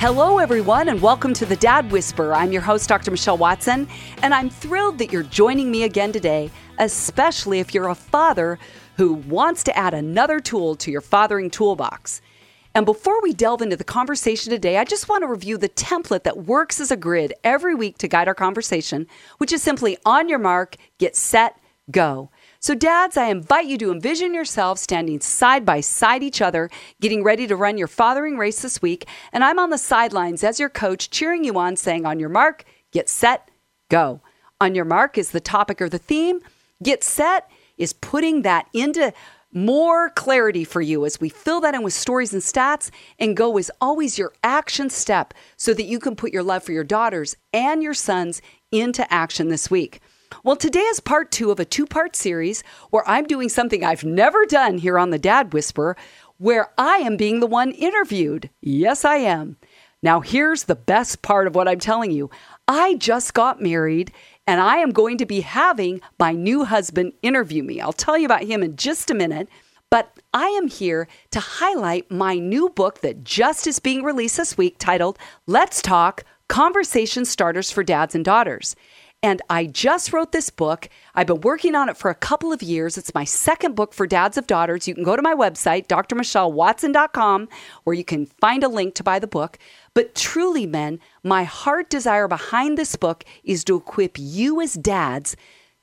Hello, everyone, and welcome to the Dad Whisperer. I'm your host, Dr. Michelle Watson, and I'm thrilled that you're joining me again today, especially if you're a father who wants to add another tool to your fathering toolbox. And before we delve into the conversation today, I just want to review the template that works as a grid every week to guide our conversation, which is simply on your mark, get set, go. So, dads, I invite you to envision yourselves standing side by side each other, getting ready to run your fathering race this week. And I'm on the sidelines as your coach, cheering you on, saying, On your mark, get set, go. On your mark is the topic or the theme. Get set is putting that into more clarity for you as we fill that in with stories and stats. And go is always your action step so that you can put your love for your daughters and your sons into action this week. Well, today is part two of a two part series where I'm doing something I've never done here on the Dad Whisperer, where I am being the one interviewed. Yes, I am. Now, here's the best part of what I'm telling you I just got married and I am going to be having my new husband interview me. I'll tell you about him in just a minute. But I am here to highlight my new book that just is being released this week titled Let's Talk Conversation Starters for Dads and Daughters. And I just wrote this book. I've been working on it for a couple of years. It's my second book for dads of daughters. You can go to my website, drmichellewatson.com, where you can find a link to buy the book. But truly, men, my heart desire behind this book is to equip you as dads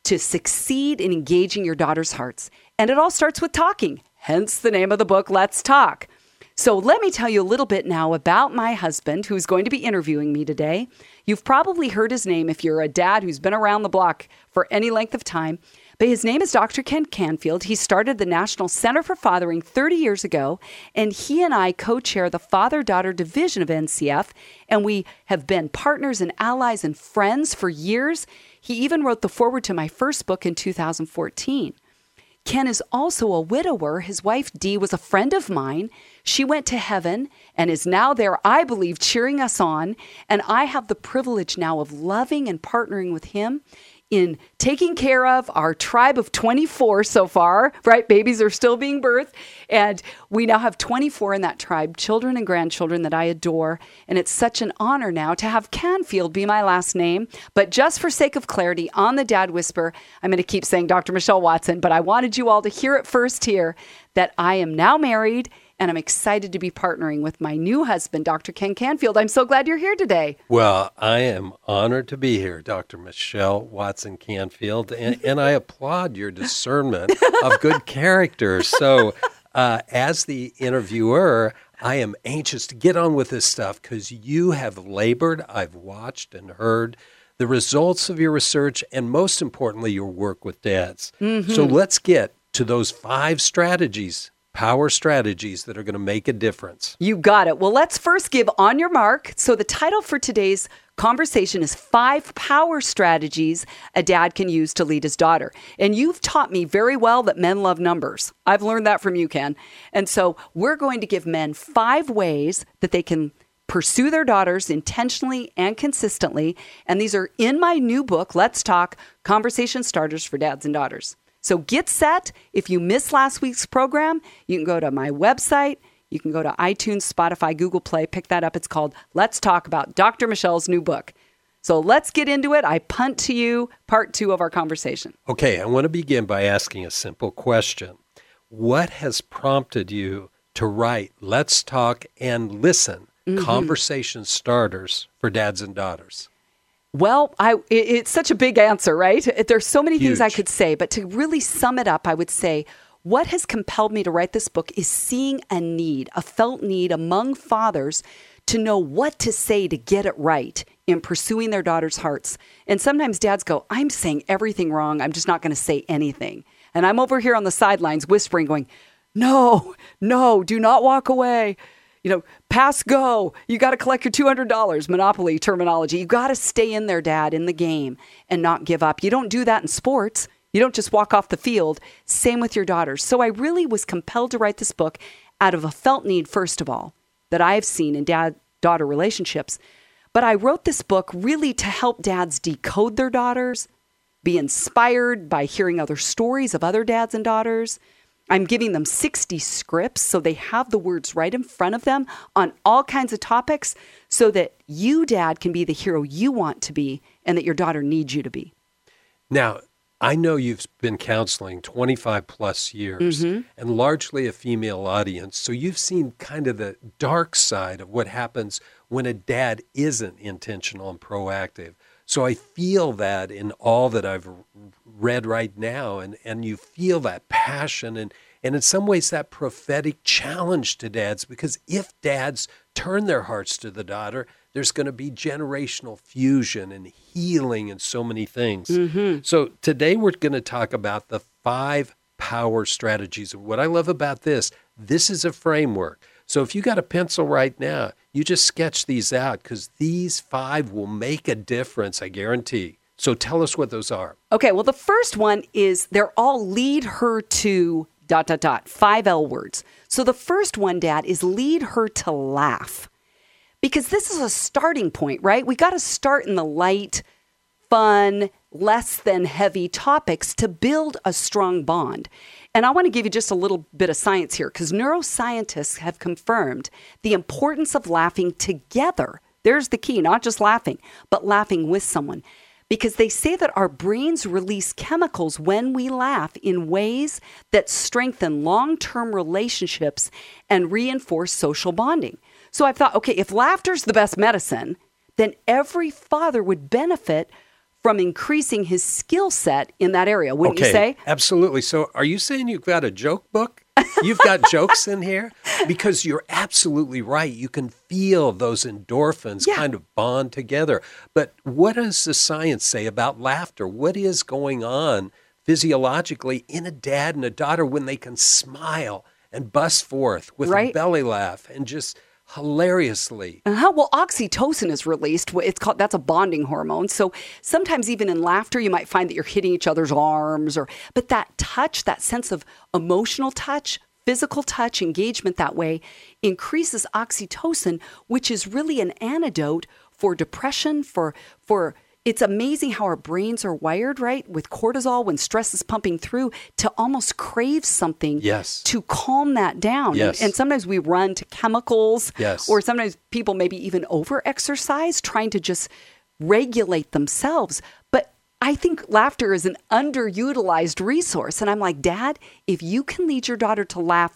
to succeed in engaging your daughter's hearts. And it all starts with talking, hence the name of the book, Let's Talk. So let me tell you a little bit now about my husband who's going to be interviewing me today. You've probably heard his name if you're a dad who's been around the block for any length of time. But his name is Dr. Ken Canfield. He started the National Center for Fathering 30 years ago, and he and I co chair the father daughter division of NCF, and we have been partners and allies and friends for years. He even wrote the foreword to my first book in 2014. Ken is also a widower. His wife, Dee, was a friend of mine. She went to heaven and is now there, I believe, cheering us on. And I have the privilege now of loving and partnering with him in taking care of our tribe of 24 so far, right? Babies are still being birthed. And we now have 24 in that tribe, children and grandchildren that I adore. And it's such an honor now to have Canfield be my last name. But just for sake of clarity, on the Dad Whisperer, I'm going to keep saying Dr. Michelle Watson, but I wanted you all to hear it first here that I am now married and I'm excited to be partnering with my new husband, Dr. Ken Canfield. I'm so glad you're here today. Well, I am honored to be here, Dr. Michelle Watson Canfield, and, and I applaud your discernment of good character. So, uh, as the interviewer, I am anxious to get on with this stuff because you have labored, I've watched and heard the results of your research, and most importantly, your work with dads. Mm-hmm. So, let's get to those five strategies power strategies that are going to make a difference. You got it. Well, let's first give on your mark. So, the title for today's conversation is Five Power Strategies a Dad Can Use to Lead His Daughter. And you've taught me very well that men love numbers. I've learned that from you, Ken. And so, we're going to give men five ways that they can pursue their daughters intentionally and consistently. And these are in my new book, Let's Talk Conversation Starters for Dads and Daughters. So get set. If you missed last week's program, you can go to my website. You can go to iTunes, Spotify, Google Play, pick that up. It's called Let's Talk About Dr. Michelle's new book. So let's get into it. I punt to you part two of our conversation. Okay, I want to begin by asking a simple question What has prompted you to write Let's Talk and Listen mm-hmm. Conversation Starters for Dads and Daughters? Well, I, it, it's such a big answer, right? There's so many Huge. things I could say, but to really sum it up, I would say what has compelled me to write this book is seeing a need, a felt need among fathers to know what to say to get it right in pursuing their daughters' hearts. And sometimes dads go, I'm saying everything wrong. I'm just not going to say anything. And I'm over here on the sidelines whispering, going, No, no, do not walk away you know, pass go. You got to collect your $200, monopoly terminology. You got to stay in there, dad, in the game and not give up. You don't do that in sports. You don't just walk off the field. Same with your daughters. So I really was compelled to write this book out of a felt need, first of all, that I've seen in dad daughter relationships. But I wrote this book really to help dads decode their daughters, be inspired by hearing other stories of other dads and daughters, I'm giving them 60 scripts so they have the words right in front of them on all kinds of topics so that you, dad, can be the hero you want to be and that your daughter needs you to be. Now, I know you've been counseling 25 plus years Mm-hmm. and largely a female audience. So you've seen kind of the dark side of what happens when a dad isn't intentional and proactive. So I feel that in all that I've read right now and, and you feel that passion and, and in some ways that prophetic challenge to dads because if dads turn their hearts to the daughter, there's going to be generational fusion and healing and so many things. Mm-hmm. So today we're going to talk about the five power strategies. And what I love about this, this is a framework. So if you got a pencil right now, you just sketch these out because these five will make a difference, I guarantee. So tell us what those are. Okay, well, the first one is they're all lead her to dot, dot, dot, five L words. So the first one, Dad, is lead her to laugh. Because this is a starting point, right? We got to start in the light, fun, less than heavy topics to build a strong bond. And I want to give you just a little bit of science here because neuroscientists have confirmed the importance of laughing together. There's the key, not just laughing, but laughing with someone. Because they say that our brains release chemicals when we laugh in ways that strengthen long term relationships and reinforce social bonding. So I thought, okay, if laughter's the best medicine, then every father would benefit from increasing his skill set in that area, wouldn't you say? Absolutely. So are you saying you've got a joke book? You've got jokes in here? Because you're absolutely right. You can feel those endorphins Yeah. kind of bond together. But what does the science say about laughter? What is going on physiologically in a dad and a daughter when they can smile and bust forth with a belly laugh and just hilariously? Uh-huh. Well, oxytocin is released. It's called that's a bonding hormone. So sometimes even in laughter, you might find that you're hitting each other's arms, or but that touch, that sense of emotional touch, physical touch, engagement that way increases oxytocin, which is really an antidote for depression, for for it's amazing how our brains are wired, right? With cortisol, when stress is pumping through, to almost crave something Yes. to calm that down. And- Yes. and sometimes we run to chemicals Yes. or sometimes people maybe even over exercise trying to just regulate themselves but i think laughter is an underutilized resource and i'm like dad if you can lead your daughter to laugh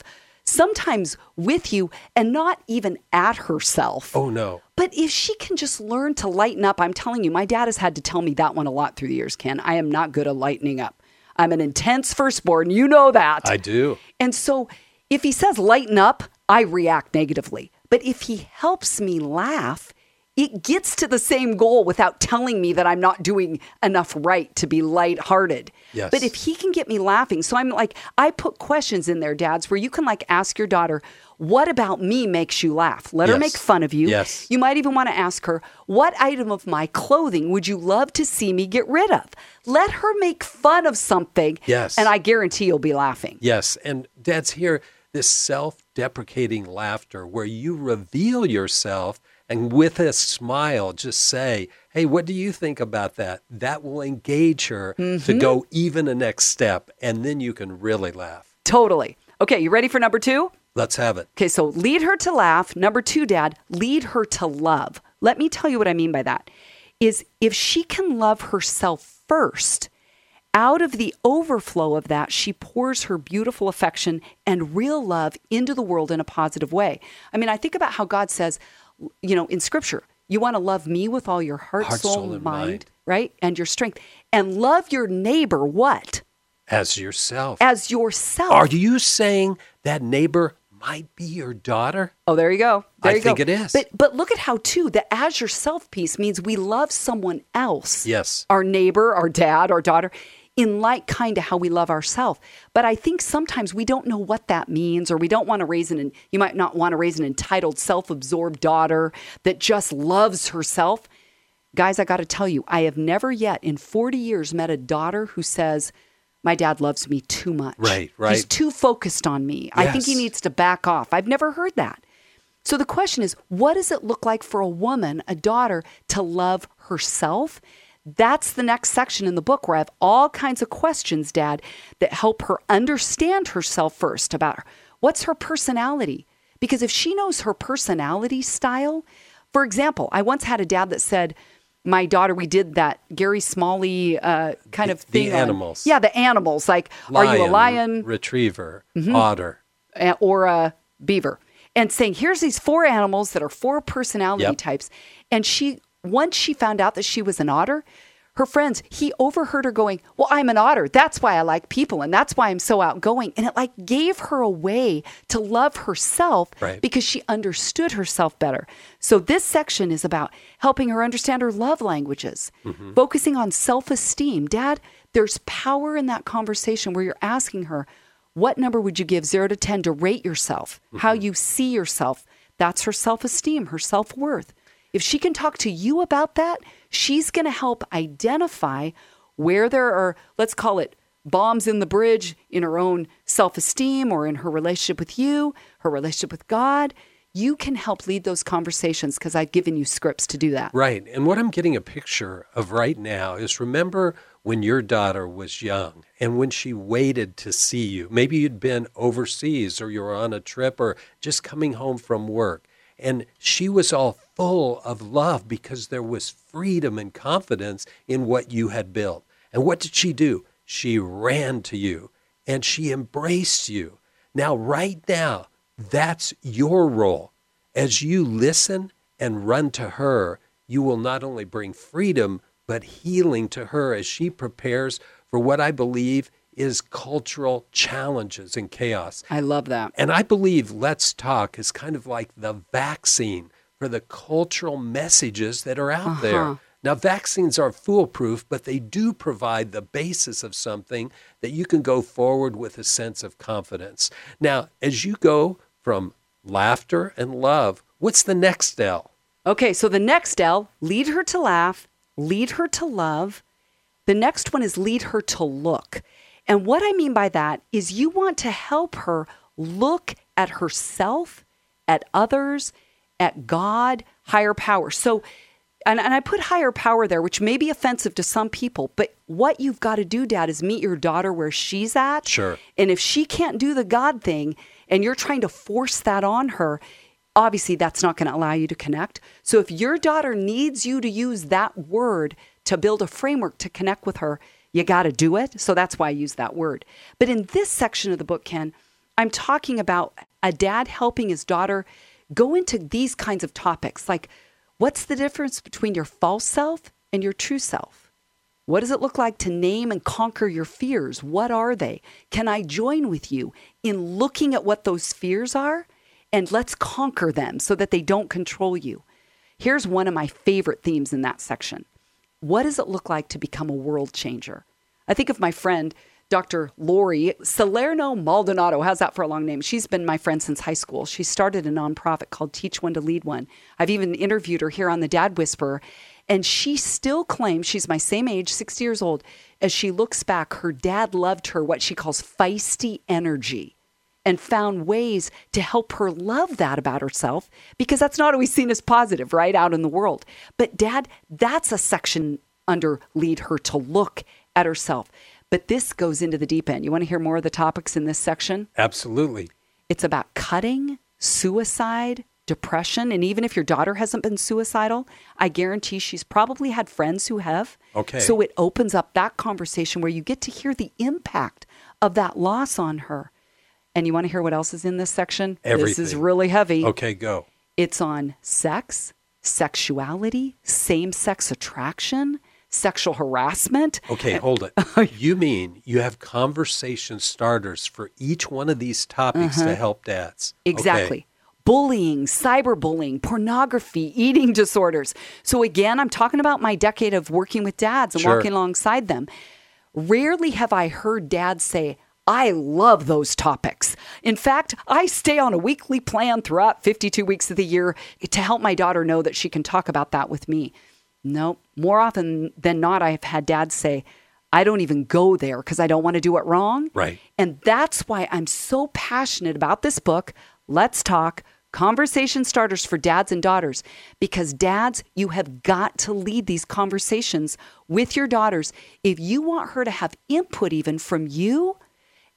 sometimes with you and not even at herself Oh, no. but if she can just learn to lighten up, I'm telling you, my dad has had to tell me that one a lot through the years, Ken. I am not good at lightening up. I'm an intense firstborn. You know that. I do. And so if he says lighten up, I react negatively. But if he helps me laugh, it gets to the same goal without telling me that I'm not doing enough right to be lighthearted. Yes. But if he can get me laughing, so I'm like, I put questions in there, dads, where you can like ask your daughter, what about me makes you laugh? Let her make fun of you. Yes. You might even want to ask her, what item of my clothing would you love to see me get rid of? Let her make fun of something. Yes. And I guarantee you'll be laughing. Yes, and dads here this self-deprecating laughter where you reveal yourself and with a smile just say, "Hey, what do you think about that?" That will engage her to mm-hmm. go even a next step and then you can really laugh. Totally. Okay, you ready for number two? Let's have it. Okay, so lead her to laugh. Number two, dad, lead her to love. Let me tell you what I mean by that. Is if she can love herself first, out of the overflow of that, she pours her beautiful affection and real love into the world in a positive way. I mean, I think about how God says, you know, in scripture, you want to love me with all your heart, Heart, soul, soul, and mind, mind. right? And your strength. And love your neighbor what? As yourself. As yourself. Are you saying that neighbor might be your daughter? Oh, there you go. There I you think go. it is. But but look at how too the as yourself piece means we love someone else. Yes. Our neighbor, our dad, our daughter, in like kind of how we love ourselves. But I think sometimes we don't know what that means, or we don't want to raise an you might not want to raise an entitled, self-absorbed daughter that just loves herself. Guys, I got to tell you, I have never yet in 40 years met a daughter who says, My dad loves me too much. Right, He's too focused on me. I think he needs to back off. I've never heard that. So the question is, what does it look like for a woman, a daughter, to love herself? That's the next section in the book where I have all kinds of questions, Dad, that help her understand herself first about what's her personality. Because if she knows her personality style, for example, I once had a dad that said, my daughter, we did that Gary Smalley uh, kind The- of thing. the on- animals. yeah, the animals. Like, are you a lion? Mm-hmm. retriever, otter? uh, or a beaver and saying here's these four animals that are four personality Yep. types and she once she found out that she was an otter her friends he overheard her going well i'm an otter. That's why i like people and that's why i'm so outgoing. And it like gave her a way to love herself Right. because she understood herself better. So this section is about helping her understand her love languages mm-hmm. focusing on self-esteem. Dad there's power in that conversation where you're asking her what number would you give 0 to 10 to rate yourself? How mm-hmm. you see yourself? That's her self-esteem her self-worth if she can talk to you about that she's going to help identify where there are let's call it bombs in the bridge in her own self-esteem or in her relationship with you her relationship with god you can help lead those conversations because i've given you scripts to do that Right. And what I'm getting a picture of right now is remember when your daughter was young and when she waited to see you. Maybe you'd been overseas or you were on a trip or just coming home from work. And she was all full of love because there was freedom and confidence in what you had built. And what did she do? She ran to you and she embraced you. Now, right now, that's your role. As you listen and run to her, you will not only bring freedom, but healing to her as she prepares for what I believe is cultural challenges and chaos. i love that And I believe Let's Talk is kind of like the vaccine for the cultural messages that are out uh-huh. there. Now, vaccines are foolproof, but they do provide the basis of something that you can go forward with a sense of confidence. Now, as you go from laughter and love, what's the next L? Okay, so the next L, lead her to laugh, lead her to love. The next one is lead her to look. And what I mean by that is you want to help her look at herself, at others, at God, higher power. So, and, and I put higher power there, which may be offensive to some people, but what you've got to do, Dad, is meet your daughter where she's at. Sure. And if she can't do the God thing and you're trying to force that on her, obviously that's not going to allow you to connect. So if your daughter needs you to use that word to build a framework to connect with her, you got to do it. So that's why I use that word. But in this section of the book, Ken, I'm talking about a dad helping his daughter go into these kinds of topics like what's the difference between your false self and your true self? What does it look like to name and conquer your fears? What are they? Can I join with you in looking at what those fears are? And let's conquer them so that they don't control you. Here's one of my favorite themes in that section. What does it look like to become a world changer? I think of my friend, Dr. Lori Salerno Maldonado. How's that for a long name? She's been my friend since high school. She started a nonprofit called Teach One to Lead One. I've even interviewed her here on the Dad Whisperer. And she still claims she's my same age, 60 years old. As she looks back, her dad loved her, what she calls feisty energy, and found ways to help her love that about herself because that's not always seen as positive, right, out in the world. But, dad, that's a section under lead her to look at herself. But this goes into the deep end. You want to hear more of the topics in this section? Absolutely. It's about cutting, suicide, depression. And even if your daughter hasn't been suicidal, I guarantee she's probably had friends who have. Okay. So it opens up that conversation where you get to hear the impact of that loss on her. And you want to hear what else is in this section? This is really heavy. Okay, go. It's on sex, sexuality, same sex attraction, sexual harassment. Okay, hold it. Oh, you mean you have conversation starters for each one of these topics to uh-huh. help dads? Okay. Exactly. Bullying, cyberbullying, pornography, eating disorders. So, again, I'm talking about my decade of working with dads and Sure. walking alongside them. Rarely have I heard dads say, I love those topics. In fact, I stay on a weekly plan throughout 52 weeks of the year to help my daughter know that she can talk about that with me. No, more often than not, I've had dads say, I don't even go there because I don't want to do it wrong. Right. And that's why I'm so passionate about this book, Let's Talk Conversation starters for dads and daughters because dads, you have got to lead these conversations with your daughters. If you want her to have input even from you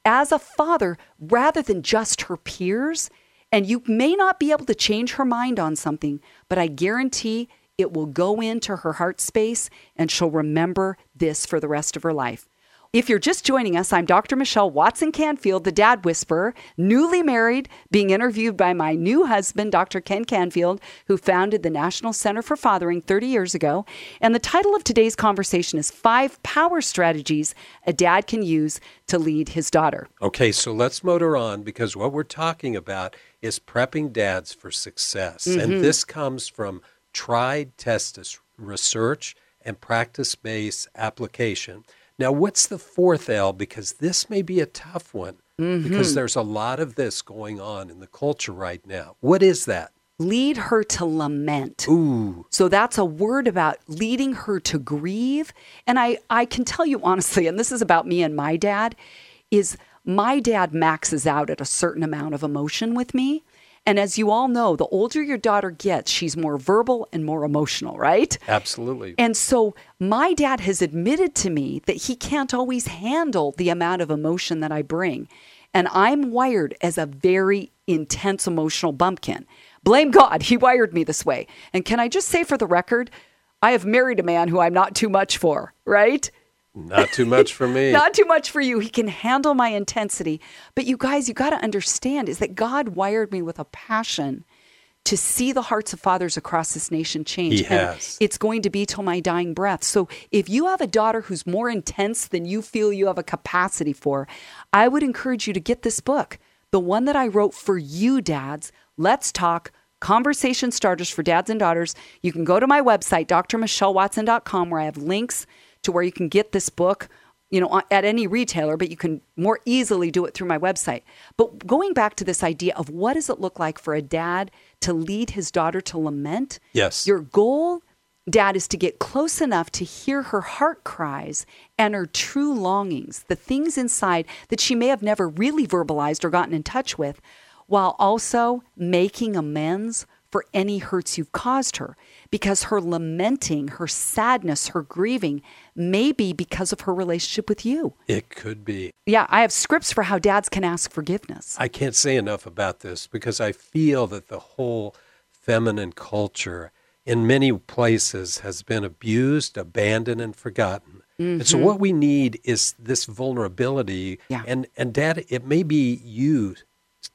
as a father rather than just her peers, and you may not be able to change her mind on something, but I guarantee it will go into her heart space and she'll remember this for the rest of her life. If you're just joining us, I'm Dr. Michelle Watson Canfield, the dad whisperer, newly married, being interviewed by my new husband, Dr. Ken Canfield, who founded the National Center for Fathering 30 years ago. And the title of today's conversation is Five Power Strategies a Dad Can Use to Lead His Daughter. Okay, so let's motor on because what we're talking about is prepping dads for success. Mm-hmm. And this comes from tried, tested research and practice based application. Now, what's the fourth L? Because this may be a tough one mm-hmm. because there's a lot of this going on in the culture right now. What is that? Lead her to lament. Ooh. So that's a word about leading her to grieve. And I, I can tell you honestly, and this is about me and my dad, is my dad maxes out at a certain amount of emotion with me. And as you all know, the older your daughter gets, she's more verbal and more emotional, right? Absolutely. And so my dad has admitted to me that he can't always handle the amount of emotion that I bring. And I'm wired as a very intense emotional bumpkin. Blame God, he wired me this way. And can I just say for the record, I have married a man who I'm not too much for, right? Not too much for me. Not too much for you. He can handle my intensity. But you guys, you got to understand is that God wired me with a passion to see the hearts of fathers across this nation change. He has. And it's going to be till my dying breath. So if you have a daughter who's more intense than you feel you have a capacity for, I would encourage you to get this book, the one that I wrote for you, dads. Let's talk. Conversation starters for dads and daughters. You can go to my website, drmichellewatson.com, where I have links to where you can get this book you know at any retailer but you can more easily do it through my website. But going back to this idea of what does it look like for a dad to lead his daughter to lament? Yes. Your goal dad is to get close enough to hear her heart cries and her true longings the things inside that she may have never really verbalized or gotten in touch with while also making amends for any hurts you've caused her because her lamenting, her sadness, her grieving may be because of her relationship with you. It could be. Yeah, I have scripts for how dads can ask forgiveness. I can't say enough about this because I feel that the whole feminine culture in many places has been abused, abandoned, and forgotten. Mm-hmm. And so what we need is this vulnerability. Yeah. And and dad, it may be you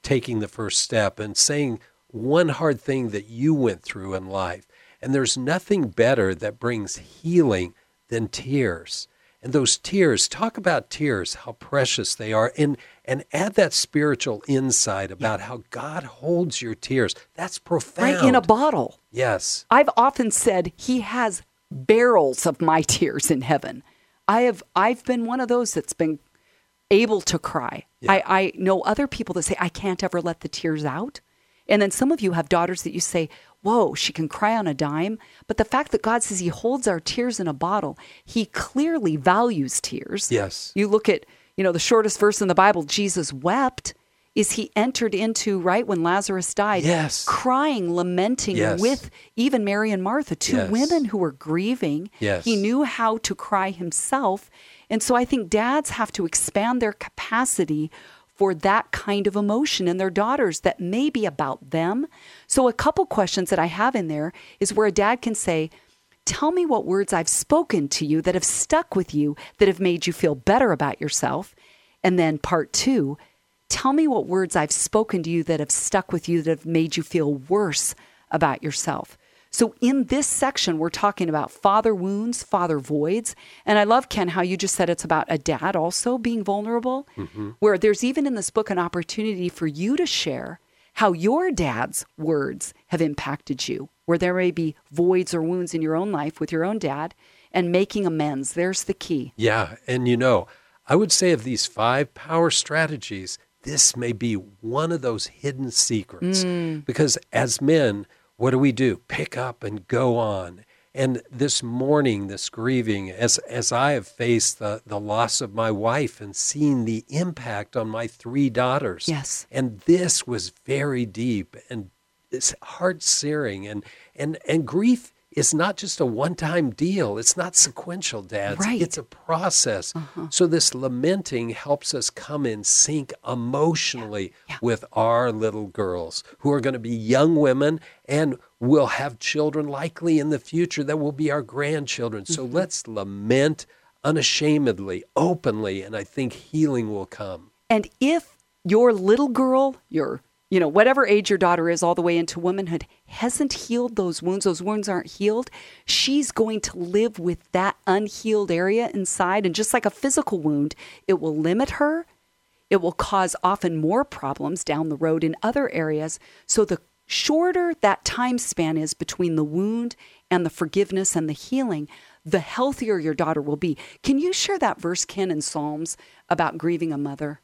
taking the first step and saying one hard thing that you went through in life and there's nothing better that brings healing than tears. And those tears, talk about tears, how precious they are, and, and add that spiritual insight about yeah. how God holds your tears. That's profound. Right in a bottle. Yes. I've often said He has barrels of my tears in heaven. I have I've been one of those that's been able to cry. Yeah. I, I know other people that say I can't ever let the tears out. And then some of you have daughters that you say, whoa, she can cry on a dime. But the fact that God says He holds our tears in a bottle, He clearly values tears. Yes. You look at, you know, the shortest verse in the Bible, Jesus wept. Is he entered into right when Lazarus died? Yes. Crying, lamenting yes. with even Mary and Martha, two yes. women who were grieving. Yes. He knew how to cry himself. And so I think dads have to expand their capacity for that kind of emotion in their daughters that may be about them. So, a couple questions that I have in there is where a dad can say, Tell me what words I've spoken to you that have stuck with you, that have made you feel better about yourself. And then part two, tell me what words I've spoken to you that have stuck with you, that have made you feel worse about yourself. So, in this section, we're talking about father wounds, father voids. And I love, Ken, how you just said it's about a dad also being vulnerable, mm-hmm. where there's even in this book an opportunity for you to share how your dad's words have impacted you, where there may be voids or wounds in your own life with your own dad, and making amends. There's the key. Yeah. And you know, I would say of these five power strategies, this may be one of those hidden secrets. Mm. Because as men, what do we do? Pick up and go on. And this mourning, this grieving, as, as I have faced the, the loss of my wife and seen the impact on my three daughters. Yes. And this was very deep and it's heart searing and and and grief is not just a one-time deal. It's not sequential, dads. Right. It's a process. Uh-huh. So this lamenting helps us come in sync emotionally with our little girls who are going to be young women and will have children likely in the future that will be our grandchildren. So mm-hmm. let's lament unashamedly, openly, and I think healing will come. And if your little girl, your you know, whatever age your daughter is all the way into womanhood, hasn't healed those wounds, those wounds aren't healed, she's going to live with that unhealed area inside. And just like a physical wound, it will limit her. It will cause often more problems down the road in other areas. So the shorter that time span is between the wound and the forgiveness and the healing, the healthier your daughter will be. Can you share that verse, Ken, in Psalms about grieving a mother?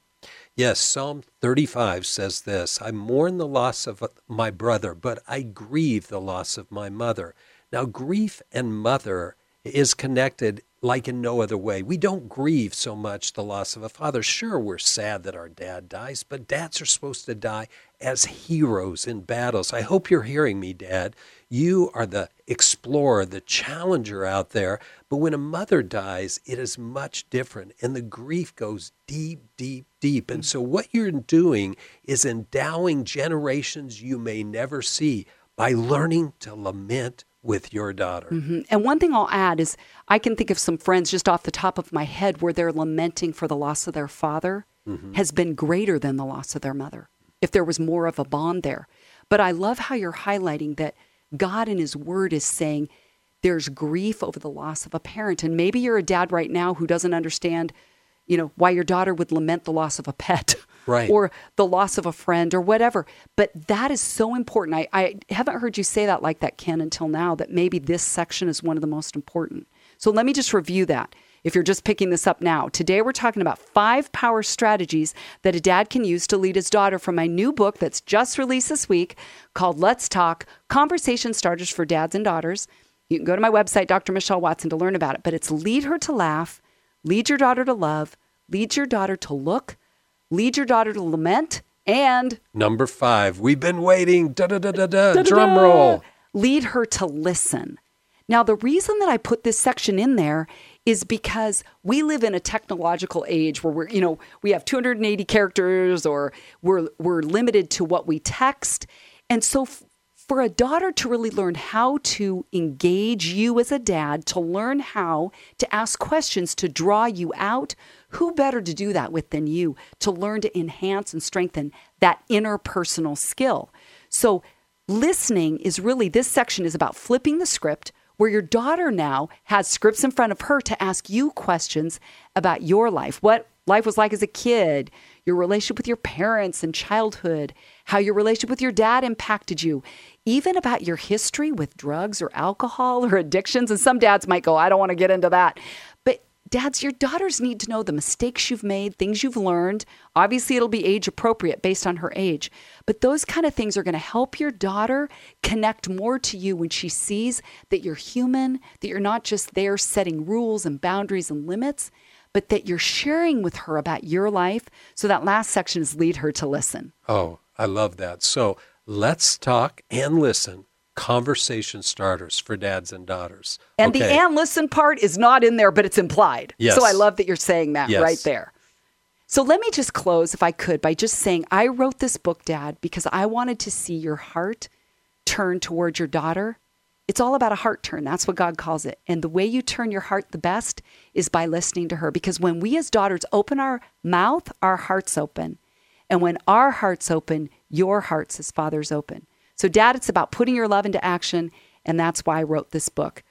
Yes, Psalm 35 says this I mourn the loss of my brother, but I grieve the loss of my mother. Now, grief and mother is connected like in no other way. We don't grieve so much the loss of a father. Sure, we're sad that our dad dies, but dads are supposed to die as heroes in battles. I hope you're hearing me, Dad. You are the explorer, the challenger out there. But when a mother dies, it is much different. And the grief goes deep, deep, deep. And so, what you're doing is endowing generations you may never see by learning to lament with your daughter. Mm-hmm. And one thing I'll add is I can think of some friends just off the top of my head where they're lamenting for the loss of their father has been greater than the loss of their mother, if there was more of a bond there. But I love how you're highlighting that God in His Word is saying there's grief over the loss of a parent. And maybe you're a dad right now who doesn't understand, you know, why your daughter would lament the loss of a pet. Right. Or the loss of a friend or whatever. But that is so important. I, I haven't heard you say that like that, Ken, until now, that maybe this section is one of the most important. So let me just review that. If you're just picking this up now, today we're talking about five power strategies that a dad can use to lead his daughter from my new book that's just released this week called Let's Talk Conversation Starters for Dads and Daughters. You can go to my website, Dr. Michelle Watson, to learn about it. But it's lead her to laugh, lead your daughter to love, lead your daughter to look, lead your daughter to lament, and Number five, we've been waiting. Da da da da da. Drum roll. lead her to listen. Now, the reason that I put this section in there is because we live in a technological age where we're, you know, we have 280 characters or we're we're limited to what we text. And so f- for a daughter to really learn how to engage you as a dad, to learn how to ask questions, to draw you out, who better to do that with than you to learn to enhance and strengthen that interpersonal skill? So, listening is really this section is about flipping the script where your daughter now has scripts in front of her to ask you questions about your life. What life was like as a kid, your relationship with your parents and childhood, how your relationship with your dad impacted you, even about your history with drugs or alcohol or addictions. And some dads might go, I don't want to get into that. Dads, your daughters need to know the mistakes you've made, things you've learned. Obviously, it'll be age appropriate based on her age. But those kind of things are going to help your daughter connect more to you when she sees that you're human, that you're not just there setting rules and boundaries and limits, but that you're sharing with her about your life. So that last section is lead her to listen. Oh, I love that. So let's talk and listen. Conversation starters for dads and daughters. And the and listen part is not in there, but it's implied. Yes. So I love that you're saying that Yes. right there. So let me just close, if I could, by just saying I wrote this book, Dad, because I wanted to see your heart turn toward your daughter. It's all about a heart turn. That's what God calls it. And the way you turn your heart the best is by listening to her. Because when we as daughters open our mouth, our hearts open. And when our hearts open, your hearts as fathers open. So, Dad, it's about putting your love into action. And that's why I wrote this book.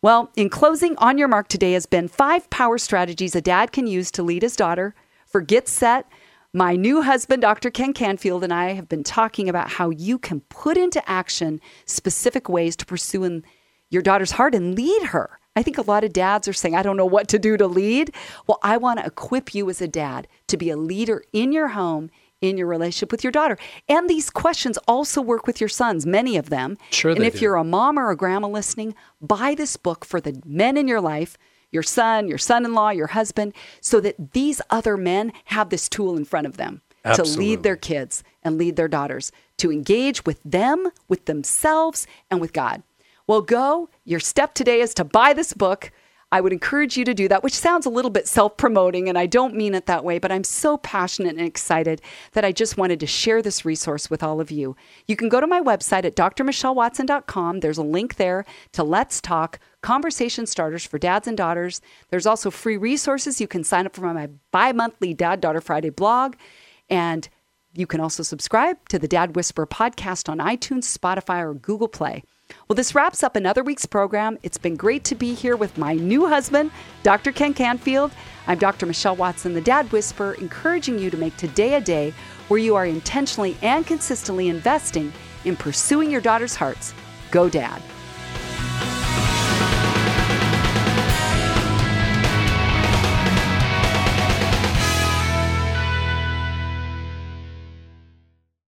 Well, in closing, on your mark today has been five power strategies a dad can use to lead his daughter. For Get Set, my new husband, Dr. Ken Canfield, and I have been talking about how you can put into action specific ways to pursue in your daughter's heart and lead her. I think a lot of dads are saying, I don't know what to do to lead. Well, I want to equip you as a dad to be a leader in your home, in your relationship with your daughter. And these questions also work with your sons, many of them. Sure and if do. you're a mom or a grandma listening, buy this book for the men in your life, your son, your son in law, your husband, so that these other men have this tool in front of them. Absolutely. to lead their kids and lead their daughters, to engage with them, with themselves, and with God. Well, go. Your step today is to buy this book. I would encourage you to do that, which sounds a little bit self promoting, and I don't mean it that way, but I'm so passionate and excited that I just wanted to share this resource with all of you. You can go to my website at drmichellewatson.com. There's a link there to Let's Talk conversation starters for dads and daughters. There's also free resources. You can sign up for my bi monthly Dad Daughter Friday blog. And you can also subscribe to the Dad Whisperer podcast on iTunes, Spotify, or Google Play. Well, this wraps up another week's program. It's been great to be here with my new husband, Dr. Ken Canfield. I'm Dr. Michelle Watson, the Dad Whisperer, encouraging you to make today a day where you are intentionally and consistently investing in pursuing your daughter's hearts. Go, Dad.